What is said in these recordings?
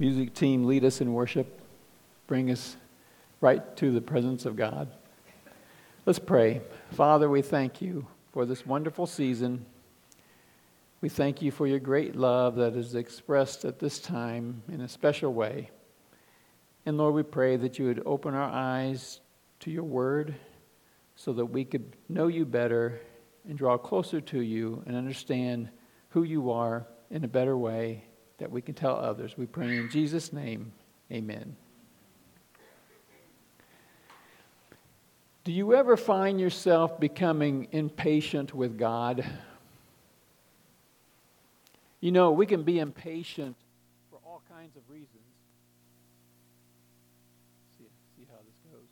Music team, lead us in worship. Bring us right to the presence of God. Let's pray. Father, we thank you for this wonderful season. We thank you for your great love that is expressed at this time in a special way. And Lord, we pray that you would open our eyes to your word so that we could know you better and draw closer to you and understand who you are in a better way that we can tell others. We pray in Jesus' name, amen. Do you ever find yourself becoming impatient with God? You know, we can be impatient for all kinds of reasons. See, see how this goes.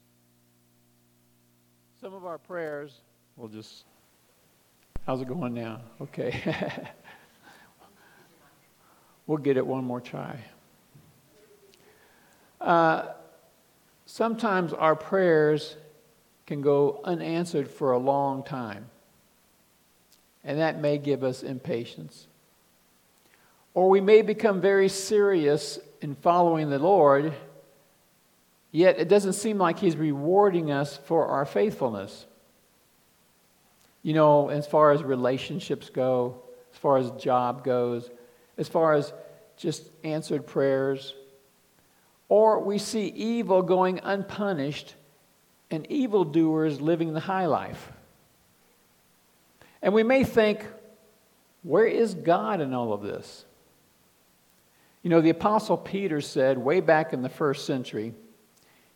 Some of our prayers, we'll just, how's it going now? Okay. we'll get it one more try. Uh, sometimes our prayers can go unanswered for a long time, and that may give us impatience. Or we may become very serious in following the Lord, yet it doesn't seem like He's rewarding us for our faithfulness. You know, as far as relationships go, as far as job goes, as far as just answered prayers. Or we see evil going unpunished and evildoers living the high life. And we may think, where is God in all of this? You know, the Apostle Peter said way back in the first century,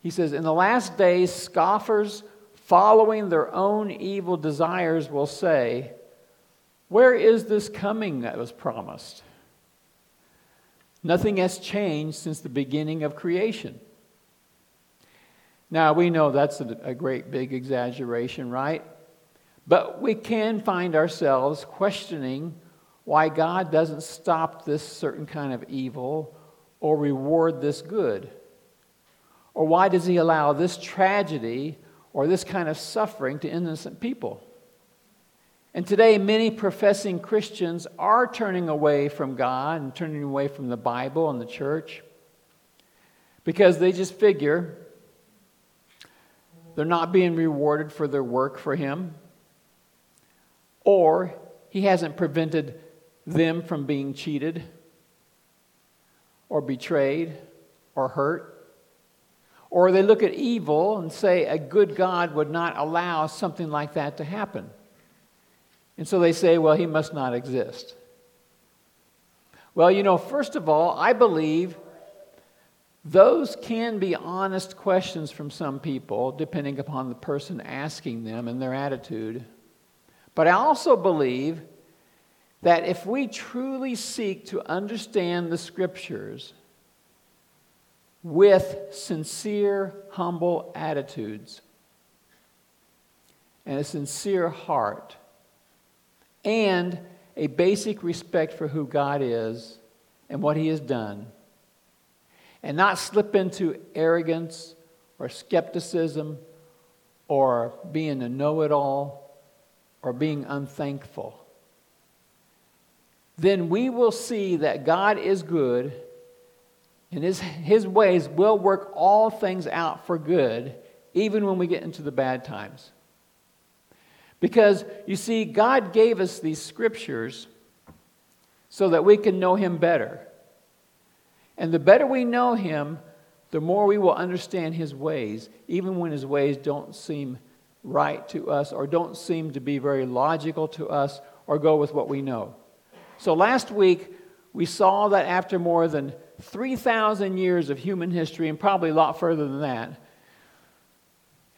he says, In the last days, scoffers following their own evil desires will say, Where is this coming that was promised? Nothing has changed since the beginning of creation. Now, we know that's a, a great big exaggeration, right? But we can find ourselves questioning why God doesn't stop this certain kind of evil or reward this good. Or why does He allow this tragedy or this kind of suffering to innocent people? And today, many professing Christians are turning away from God and turning away from the Bible and the church because they just figure they're not being rewarded for their work for Him, or He hasn't prevented them from being cheated or betrayed or hurt. Or they look at evil and say a good God would not allow something like that to happen. And so they say, well, he must not exist. Well, you know, first of all, I believe those can be honest questions from some people, depending upon the person asking them and their attitude. But I also believe that if we truly seek to understand the scriptures with sincere, humble attitudes and a sincere heart, and a basic respect for who God is and what He has done, and not slip into arrogance or skepticism or being a know it all or being unthankful, then we will see that God is good and his, his ways will work all things out for good, even when we get into the bad times. Because you see, God gave us these scriptures so that we can know Him better. And the better we know Him, the more we will understand His ways, even when His ways don't seem right to us or don't seem to be very logical to us or go with what we know. So last week, we saw that after more than 3,000 years of human history, and probably a lot further than that,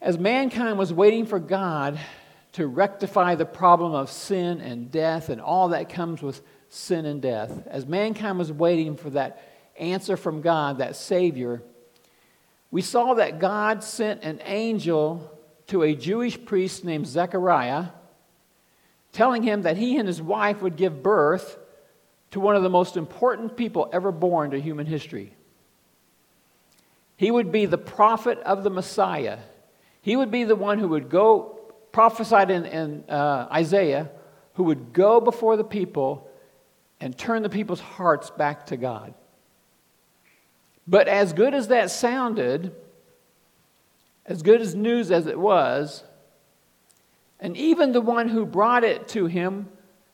as mankind was waiting for God to rectify the problem of sin and death and all that comes with sin and death. As mankind was waiting for that answer from God, that Savior, we saw that God sent an angel to a Jewish priest named Zechariah, telling him that he and his wife would give birth to one of the most important people ever born to human history. He would be the prophet of the Messiah. He would be the one who would go prophesied in, in uh, Isaiah who would go before the people and turn the people's hearts back to God. But as good as that sounded, as good as news as it was, and even the one who brought it to him,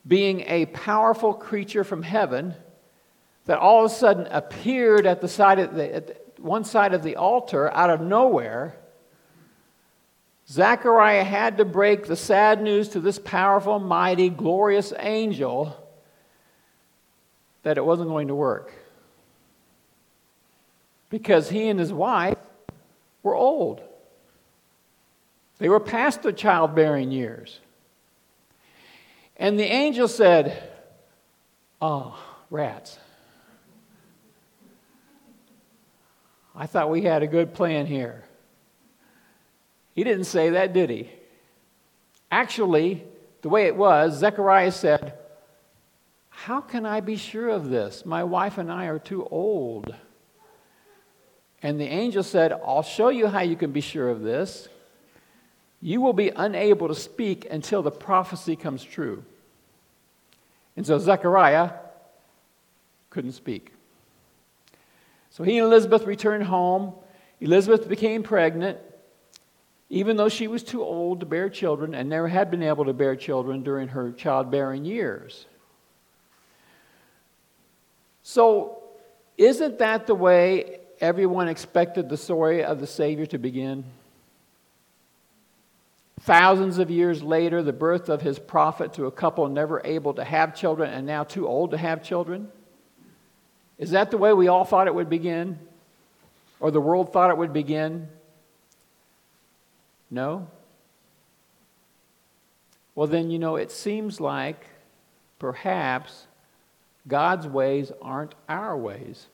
being a powerful creature from heaven, that all of a sudden appeared at the side of the, at one side of the altar out of nowhere, Zechariah had to break the sad news to this powerful, mighty, glorious angel that it wasn't going to work. Because he and his wife were old. They were past the childbearing years. And the angel said, Oh, rats. I thought we had a good plan here. He didn't say that, did he? Actually, the way it was, Zechariah said, How can I be sure of this? My wife and I are too old. And the angel said, I'll show you how you can be sure of this. You will be unable to speak until the prophecy comes true. And so Zechariah couldn't speak. So he and Elizabeth returned home. Elizabeth became pregnant, even though she was too old to bear children and never had been able to bear children during her childbearing years. So, isn't that the way everyone expected the story of the Savior to begin? Thousands of years later, the birth of his prophet to a couple never able to have children and now too old to have children? Is that the way we all thought it would begin? Or the world thought it would begin? No? Well, then, you know, it seems like perhaps God's ways aren't our ways.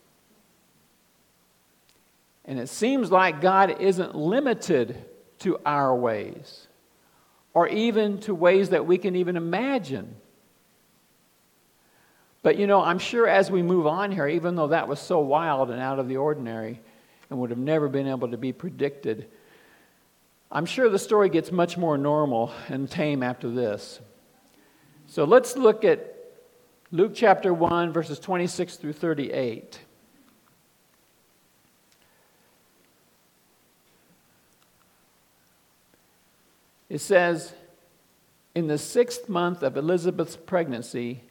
And it seems like God isn't limited to our ways or even to ways that we can even imagine. But you know, I'm sure as we move on here, even though that was so wild and out of the ordinary and would have never been able to be predicted, I'm sure the story gets much more normal and tame after this. So let's look at Luke chapter 1, verses 26 through 38. It says, In the sixth month of Elizabeth's pregnancy,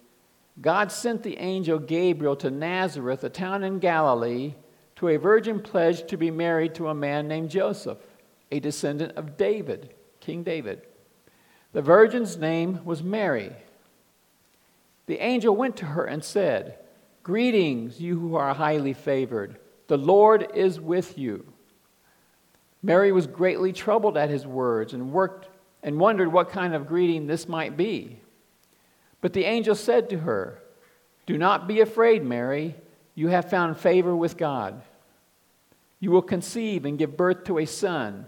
God sent the angel Gabriel to Nazareth, a town in Galilee, to a virgin pledged to be married to a man named Joseph, a descendant of David, King David. The virgin's name was Mary. The angel went to her and said, Greetings, you who are highly favored. The Lord is with you. Mary was greatly troubled at his words and worked and wondered what kind of greeting this might be. But the angel said to her, Do not be afraid, Mary. You have found favor with God. You will conceive and give birth to a son,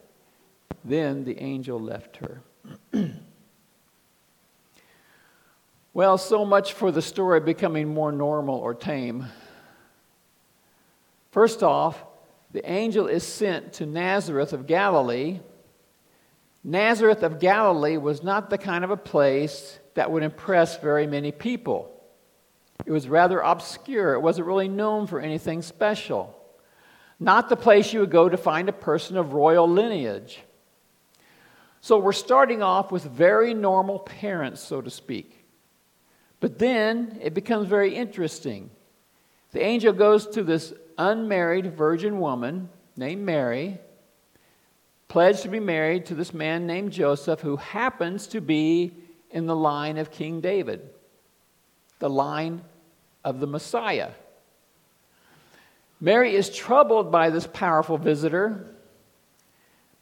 Then the angel left her. well, so much for the story becoming more normal or tame. First off, the angel is sent to Nazareth of Galilee Nazareth of Galilee was not the kind of a place that would impress very many people. It was rather obscure. It wasn't really known for anything special. Not the place you would go to find a person of royal lineage. So we're starting off with very normal parents, so to speak. But then it becomes very interesting. The angel goes to this unmarried virgin woman named Mary pledged to be married to this man named Joseph, who happens to be in the line of King David, the line of the Messiah. Mary is troubled by this powerful visitor,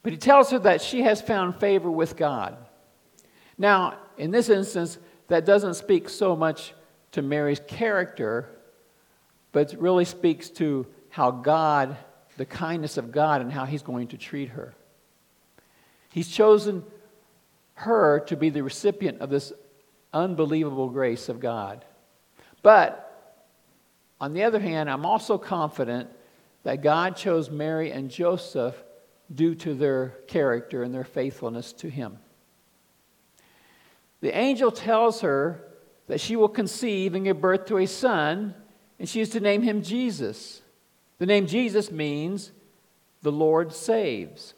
but he tells her that she has found favor with God. Now, in this instance, that doesn't speak so much to Mary's character, but really speaks to how God, the kindness of God, and how he's going to treat her. He's chosen her to be the recipient of this unbelievable grace of God. But on the other hand, I'm also confident that God chose Mary and Joseph due to their character and their faithfulness to Him. The angel tells her that she will conceive and give birth to a son, and she is to name him Jesus. The name Jesus means the Lord saves.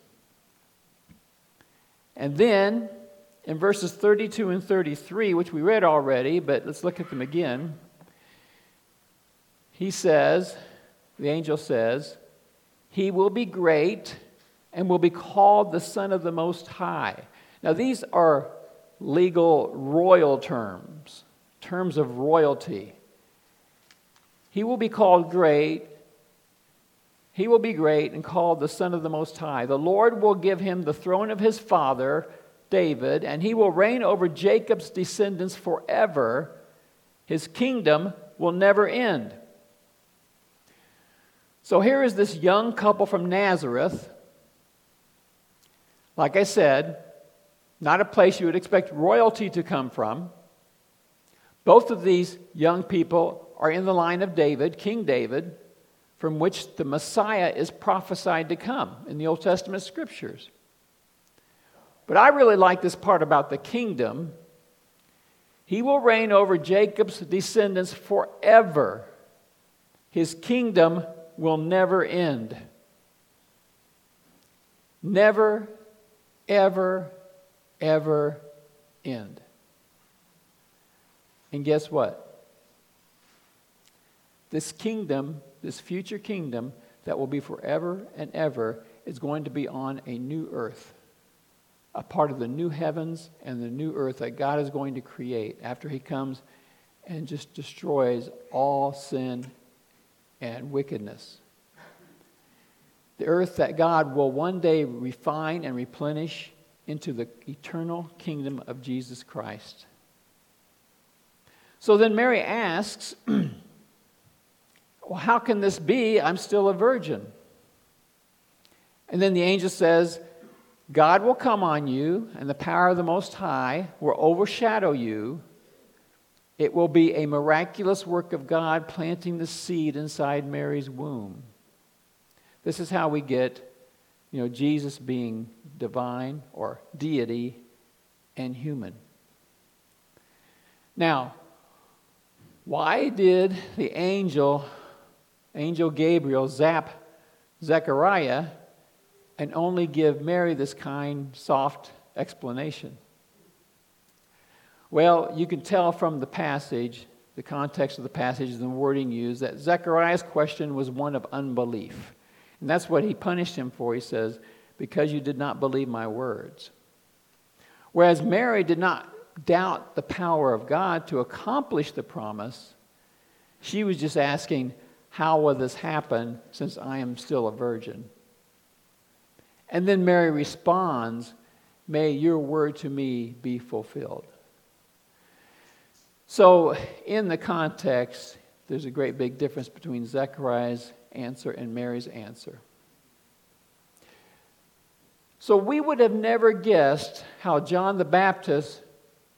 And then in verses 32 and 33, which we read already, but let's look at them again, he says, the angel says, He will be great and will be called the Son of the Most High. Now, these are legal royal terms, terms of royalty. He will be called great. He will be great and called the Son of the Most High. The Lord will give him the throne of his father, David, and he will reign over Jacob's descendants forever. His kingdom will never end. So here is this young couple from Nazareth. Like I said, not a place you would expect royalty to come from. Both of these young people are in the line of David, King David, from which the Messiah is prophesied to come in the Old Testament scriptures. But I really like this part about the kingdom. He will reign over Jacob's descendants forever. His kingdom will never end. Never, ever, ever end. And guess what? This kingdom, this future kingdom that will be forever and ever, is going to be on a new earth, a part of the new heavens and the new earth that God is going to create after He comes and just destroys all sin and wickedness. The earth that God will one day refine and replenish into the eternal kingdom of Jesus Christ. So then Mary asks, Well, how can this be? I'm still a virgin. And then the angel says, God will come on you, and the power of the Most High will overshadow you. It will be a miraculous work of God planting the seed inside Mary's womb. This is how we get, you know, Jesus being divine or deity and human. Now, why did the angel, angel Gabriel, zap Zechariah and only give Mary this kind, soft explanation? Well, you can tell from the passage, the context of the passage and the wording used, that Zechariah's question was one of unbelief. And that's what he punished him for. He says, Because you did not believe my words. Whereas Mary did not doubt the power of God to accomplish the promise, she was just asking, How will this happen since I am still a virgin? And then Mary responds, May your word to me be fulfilled. So, in the context, there's a great big difference between Zechariah's answer and Mary's answer. So, we would have never guessed how John the Baptist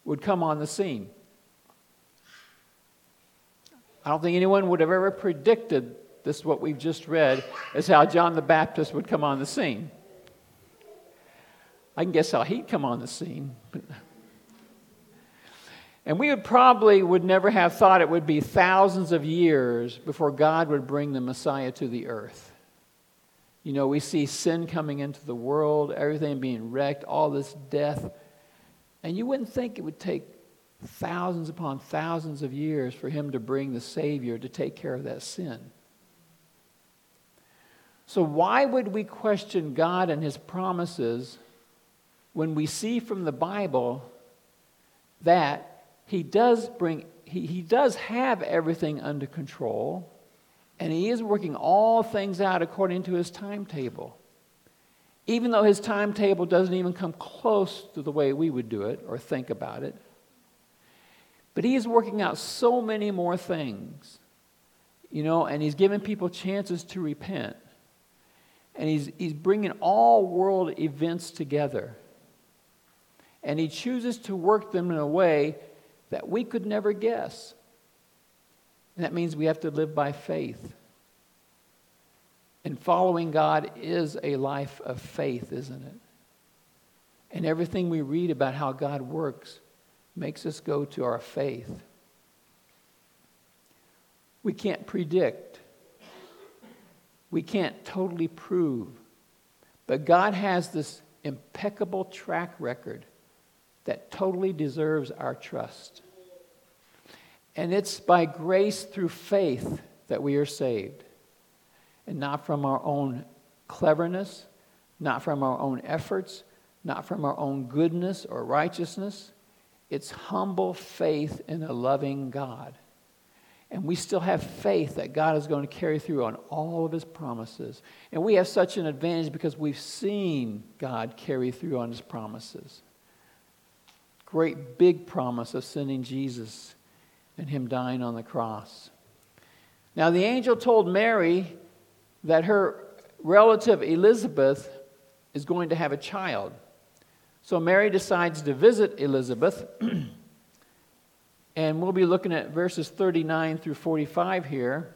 would come on the scene. I don't think anyone would have ever predicted this, what we've just read, is how John the Baptist would come on the scene. I can guess how he'd come on the scene. And we would probably would never have thought it would be thousands of years before God would bring the Messiah to the earth. You know, we see sin coming into the world, everything being wrecked, all this death. And you wouldn't think it would take thousands upon thousands of years for him to bring the Savior to take care of that sin. So, why would we question God and His promises when we see from the Bible that He does bring, He, he does have everything under control, and He is working all things out according to His timetable? Even though His timetable doesn't even come close to the way we would do it or think about it. But He is working out so many more things, you know, and He's giving people chances to repent and he's, he's bringing all world events together. And he chooses to work them in a way that we could never guess. And that means we have to live by faith. And following God is a life of faith, isn't it? And everything we read about how God works makes us go to our faith. We can't predict we can't totally prove. But God has this impeccable track record that totally deserves our trust. And it's by grace through faith that we are saved, and not from our own cleverness, not from our own efforts, not from our own goodness or righteousness. It's humble faith in a loving God. And we still have faith that God is going to carry through on all of his promises. And we have such an advantage because we've seen God carry through on his promises. Great big promise of sending Jesus and him dying on the cross. Now, the angel told Mary that her relative Elizabeth is going to have a child. So Mary decides to visit Elizabeth. And we'll be looking at verses 39 through 45 here.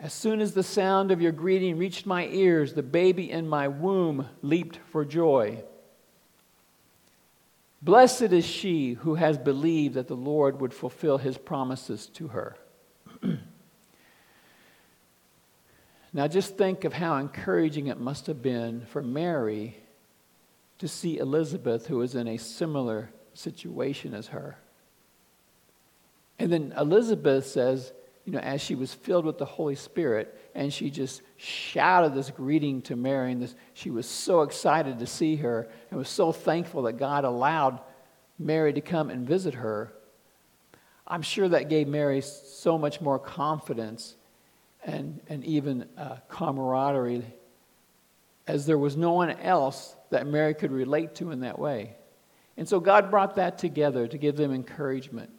As soon as the sound of your greeting reached my ears, the baby in my womb leaped for joy. Blessed is she who has believed that the Lord would fulfill his promises to her. now, just think of how encouraging it must have been for Mary to see Elizabeth, who was in a similar situation as her. And then Elizabeth says, you know, as she was filled with the Holy Spirit, and she just shouted this greeting to Mary, and this, she was so excited to see her and was so thankful that God allowed Mary to come and visit her. I'm sure that gave Mary so much more confidence and, and even uh, camaraderie, as there was no one else that Mary could relate to in that way. And so God brought that together to give them encouragement.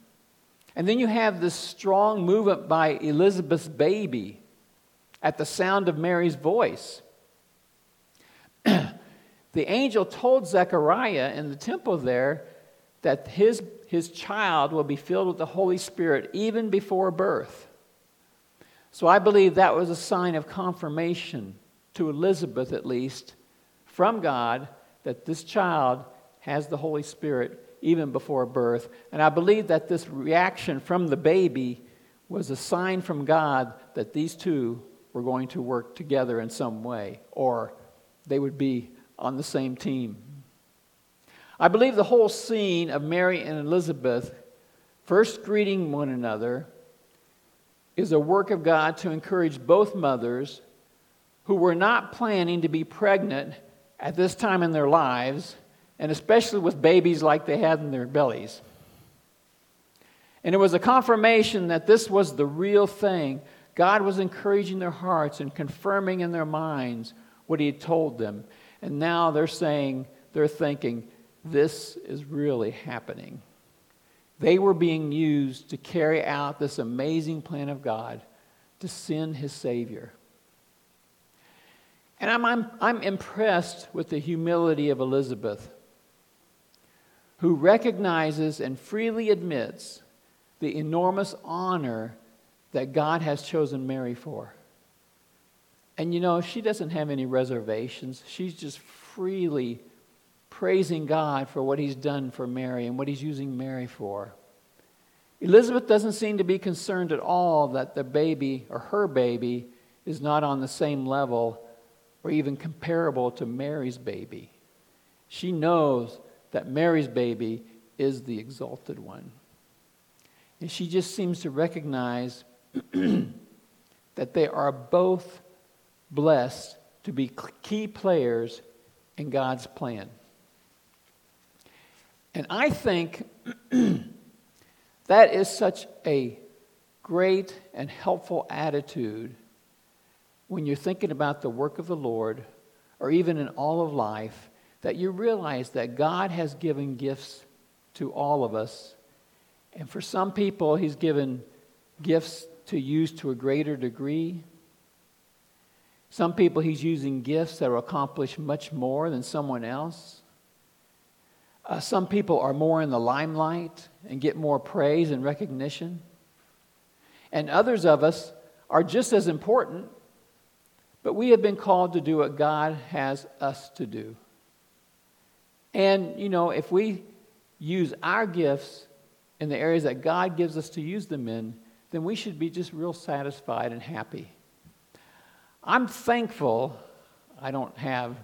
And then you have this strong movement by Elizabeth's baby at the sound of Mary's voice. the angel told Zechariah in the temple there that his, his child will be filled with the Holy Spirit even before birth. So I believe that was a sign of confirmation to Elizabeth, at least, from God that this child has the Holy Spirit even before birth. And I believe that this reaction from the baby was a sign from God that these two were going to work together in some way, or they would be on the same team. I believe the whole scene of Mary and Elizabeth first greeting one another is a work of God to encourage both mothers who were not planning to be pregnant at this time in their lives and especially with babies like they had in their bellies. And it was a confirmation that this was the real thing. God was encouraging their hearts and confirming in their minds what He had told them. And now they're saying, they're thinking, this is really happening. They were being used to carry out this amazing plan of God to send His Savior. And I'm, I'm, I'm impressed with the humility of Elizabeth who recognizes and freely admits the enormous honor that God has chosen Mary for. And you know, she doesn't have any reservations. She's just freely praising God for what he's done for Mary and what he's using Mary for. Elizabeth doesn't seem to be concerned at all that the baby or her baby is not on the same level or even comparable to Mary's baby. She knows that Mary's baby is the exalted one. And she just seems to recognize that they are both blessed to be key players in God's plan. And I think that is such a great and helpful attitude when you're thinking about the work of the Lord or even in all of life that you realize that God has given gifts to all of us. And for some people, He's given gifts to use to a greater degree. Some people, He's using gifts that will accomplish much more than someone else. Uh, some people are more in the limelight and get more praise and recognition. And others of us are just as important, but we have been called to do what God has us to do. And, you know, if we use our gifts in the areas that God gives us to use them in, then we should be just real satisfied and happy. I'm thankful I don't have,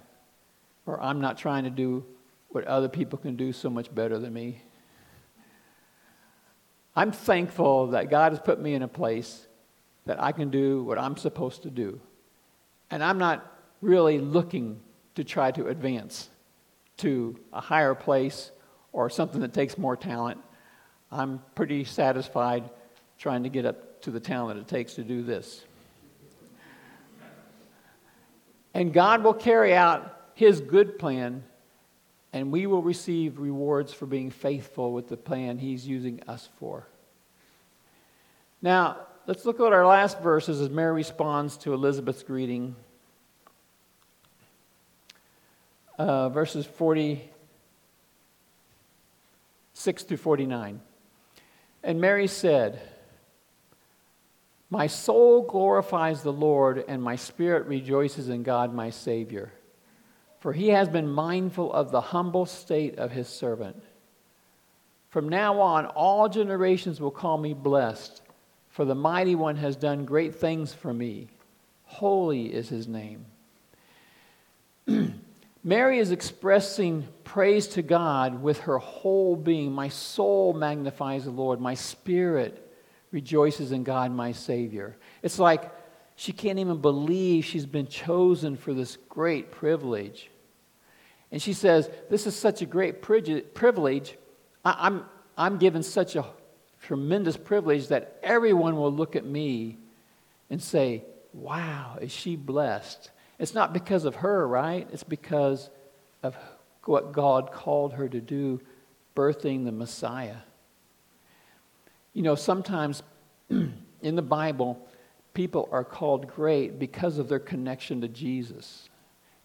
or I'm not trying to do what other people can do so much better than me. I'm thankful that God has put me in a place that I can do what I'm supposed to do. And I'm not really looking to try to advance to a higher place or something that takes more talent. I'm pretty satisfied trying to get up to the talent it takes to do this. And God will carry out His good plan, and we will receive rewards for being faithful with the plan He's using us for. Now, let's look at our last verses as Mary responds to Elizabeth's greeting. Uh, verses 46 through 49. And Mary said, My soul glorifies the Lord, and my spirit rejoices in God my Savior. For he has been mindful of the humble state of his servant. From now on, all generations will call me blessed, for the mighty one has done great things for me. Holy is his name. Mary is expressing praise to God with her whole being. My soul magnifies the Lord. My spirit rejoices in God, my Savior. It's like she can't even believe she's been chosen for this great privilege. And she says, This is such a great privilege. I'm, I'm given such a tremendous privilege that everyone will look at me and say, Wow, is she blessed? It's not because of her, right? It's because of what God called her to do, birthing the Messiah. You know, sometimes in the Bible, people are called great because of their connection to Jesus.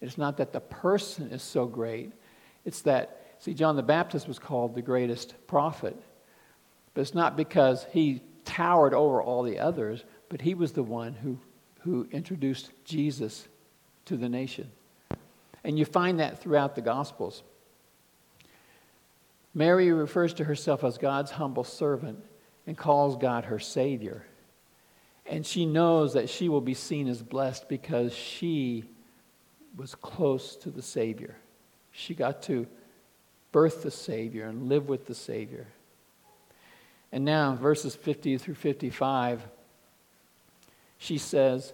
It's not that the person is so great, it's that, see, John the Baptist was called the greatest prophet. But it's not because he towered over all the others, but he was the one who, who introduced Jesus to the nation. And you find that throughout the Gospels. Mary refers to herself as God's humble servant and calls God her Savior. And she knows that she will be seen as blessed because she was close to the Savior. She got to birth the Savior and live with the Savior. And now, verses 50 through 55, she says,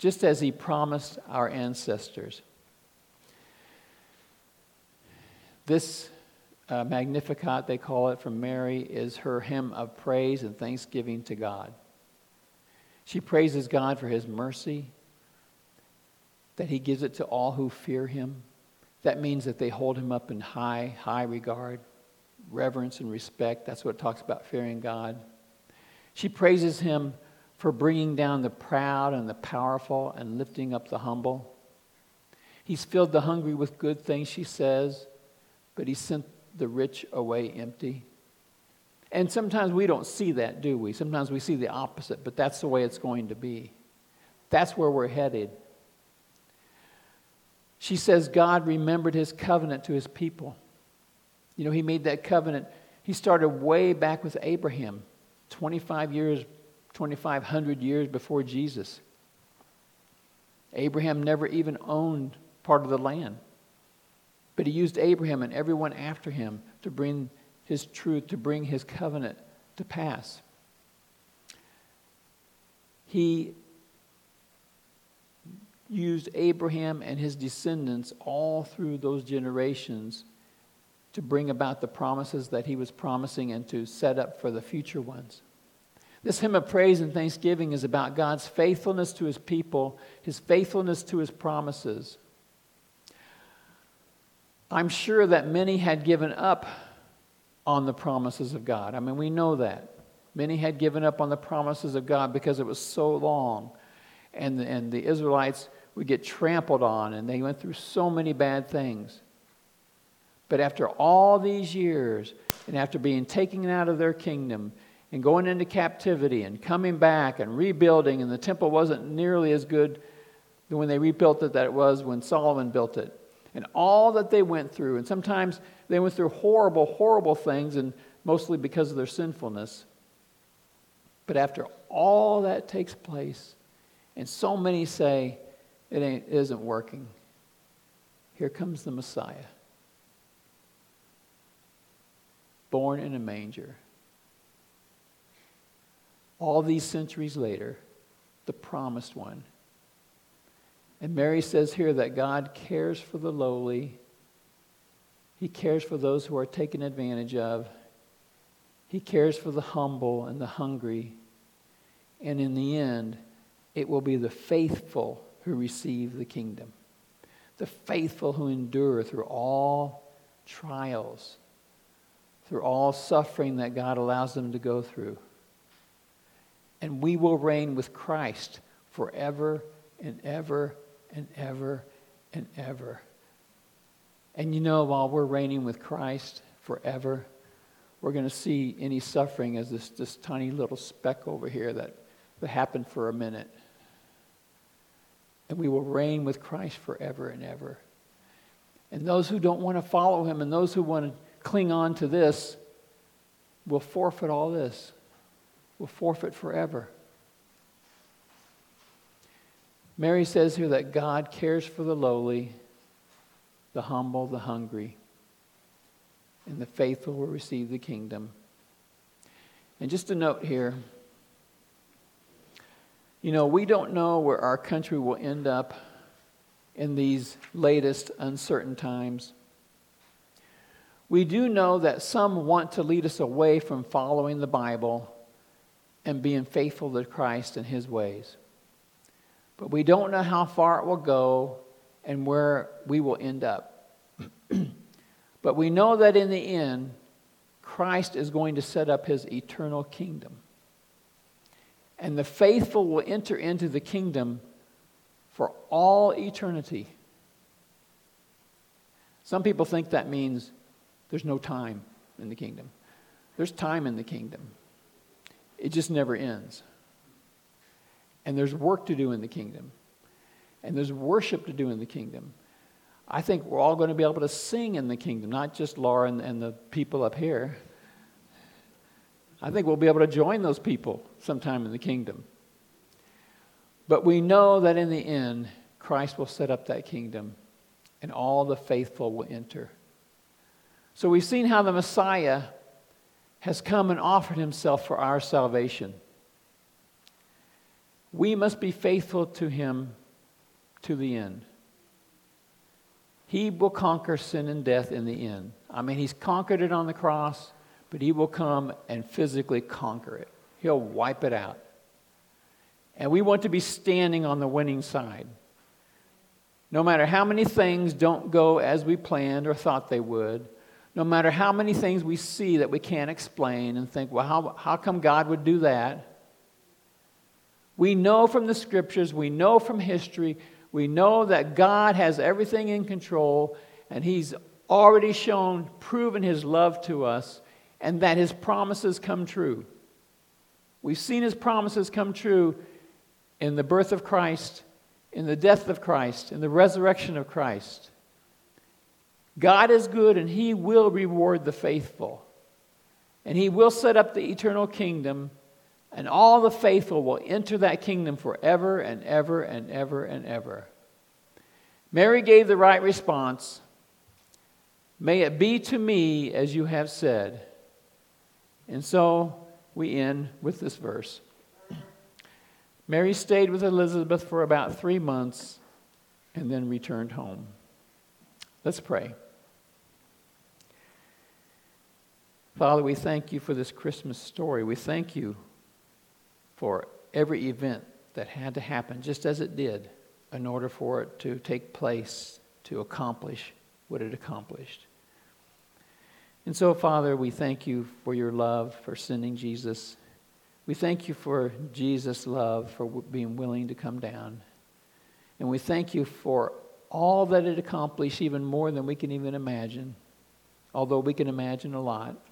just as he promised our ancestors. This uh, Magnificat, they call it from Mary, is her hymn of praise and thanksgiving to God. She praises God for his mercy, that he gives it to all who fear him. That means that they hold him up in high, high regard, reverence, and respect. That's what it talks about fearing God. She praises him for bringing down the proud and the powerful and lifting up the humble. He's filled the hungry with good things, she says, but he sent the rich away empty. And sometimes we don't see that, do we? Sometimes we see the opposite, but that's the way it's going to be. That's where we're headed. She says God remembered his covenant to his people. You know, he made that covenant. He started way back with Abraham, 25 years, 2,500 years before Jesus. Abraham never even owned part of the land. But he used Abraham and everyone after him to bring his truth, to bring his covenant to pass. He used Abraham and his descendants all through those generations to bring about the promises that he was promising and to set up for the future ones. This hymn of praise and thanksgiving is about God's faithfulness to his people, his faithfulness to his promises. I'm sure that many had given up on the promises of God. I mean, we know that. Many had given up on the promises of God because it was so long. And, and the Israelites would get trampled on, and they went through so many bad things. But after all these years, and after being taken out of their kingdom, and going into captivity, and coming back, and rebuilding, and the temple wasn't nearly as good when they rebuilt it that it was when Solomon built it and all that they went through. And sometimes they went through horrible, horrible things, and mostly because of their sinfulness. But after all that takes place, and so many say it, ain't, it isn't working, here comes the Messiah. Born in a manger. All these centuries later, the promised one and Mary says here that God cares for the lowly, He cares for those who are taken advantage of, He cares for the humble and the hungry. And in the end, it will be the faithful who receive the kingdom, the faithful who endure through all trials, through all suffering that God allows them to go through. And we will reign with Christ forever and ever and ever and ever. And you know, while we're reigning with Christ forever, we're going to see any suffering as this, this tiny little speck over here that, that happened for a minute. And we will reign with Christ forever and ever. And those who don't want to follow him and those who want to cling on to this will forfeit all this, will forfeit forever. Mary says here that God cares for the lowly, the humble, the hungry, and the faithful will receive the kingdom. And just a note here you know, we don't know where our country will end up in these latest uncertain times. We do know that some want to lead us away from following the Bible and being faithful to Christ and His ways. But we don't know how far it will go and where we will end up. but we know that in the end, Christ is going to set up his eternal kingdom. And the faithful will enter into the kingdom for all eternity. Some people think that means there's no time in the kingdom. There's time in the kingdom, it just never ends. And there's work to do in the kingdom. And there's worship to do in the kingdom. I think we're all going to be able to sing in the kingdom, not just Laura and, and the people up here. I think we'll be able to join those people sometime in the kingdom. But we know that in the end, Christ will set up that kingdom and all the faithful will enter. So we've seen how the Messiah has come and offered himself for our salvation. We must be faithful to him to the end. He will conquer sin and death in the end. I mean, he's conquered it on the cross, but he will come and physically conquer it. He'll wipe it out. And we want to be standing on the winning side. No matter how many things don't go as we planned or thought they would, no matter how many things we see that we can't explain and think, well, how, how come God would do that? We know from the scriptures, we know from history, we know that God has everything in control and He's already shown, proven His love to us, and that His promises come true. We've seen His promises come true in the birth of Christ, in the death of Christ, in the resurrection of Christ. God is good and He will reward the faithful. And He will set up the eternal kingdom, and all the faithful will enter that kingdom forever and ever and ever and ever. Mary gave the right response May it be to me as you have said. And so we end with this verse. Mary stayed with Elizabeth for about three months and then returned home. Let's pray. Father, we thank you for this Christmas story. We thank you for every event that had to happen just as it did in order for it to take place, to accomplish what it accomplished. And so, Father, we thank you for your love, for sending Jesus. We thank you for Jesus' love, for being willing to come down. And we thank you for all that it accomplished, even more than we can even imagine, although we can imagine a lot.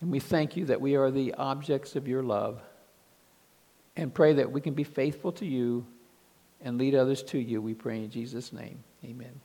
And we thank you that we are the objects of your love and pray that we can be faithful to you and lead others to you. We pray in Jesus' name. Amen.